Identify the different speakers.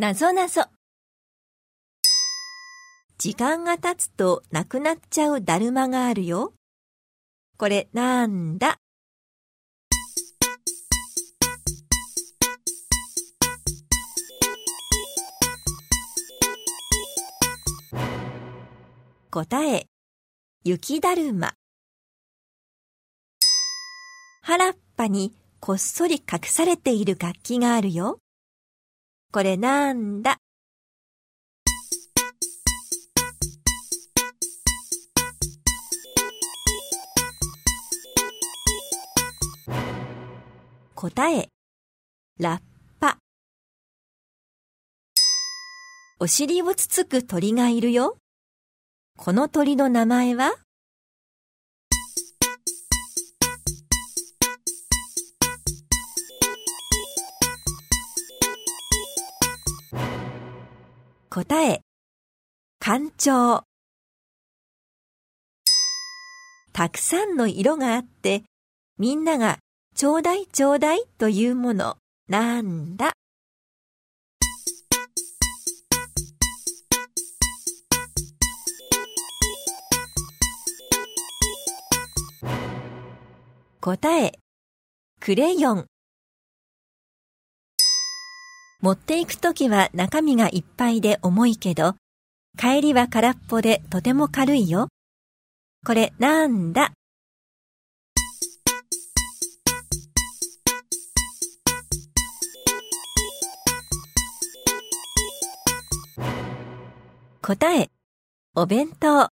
Speaker 1: なぞなぞ。時間が経つとなくなっちゃうだるまがあるよ。これなんだ？答え、雪だるま。原っぱにこっそり隠されている楽器があるよ。これなんだ？答え、ラッパ。お尻をつつく鳥がいるよ。この鳥の名前は？答え、干潮。たくさんの色があって、みんながちょうだいちょうだいというものなんだ答え、クレヨン。持っていくときは中身がいっぱいで重いけど、帰りは空っぽでとても軽いよ。これなんだ？答え、お弁当。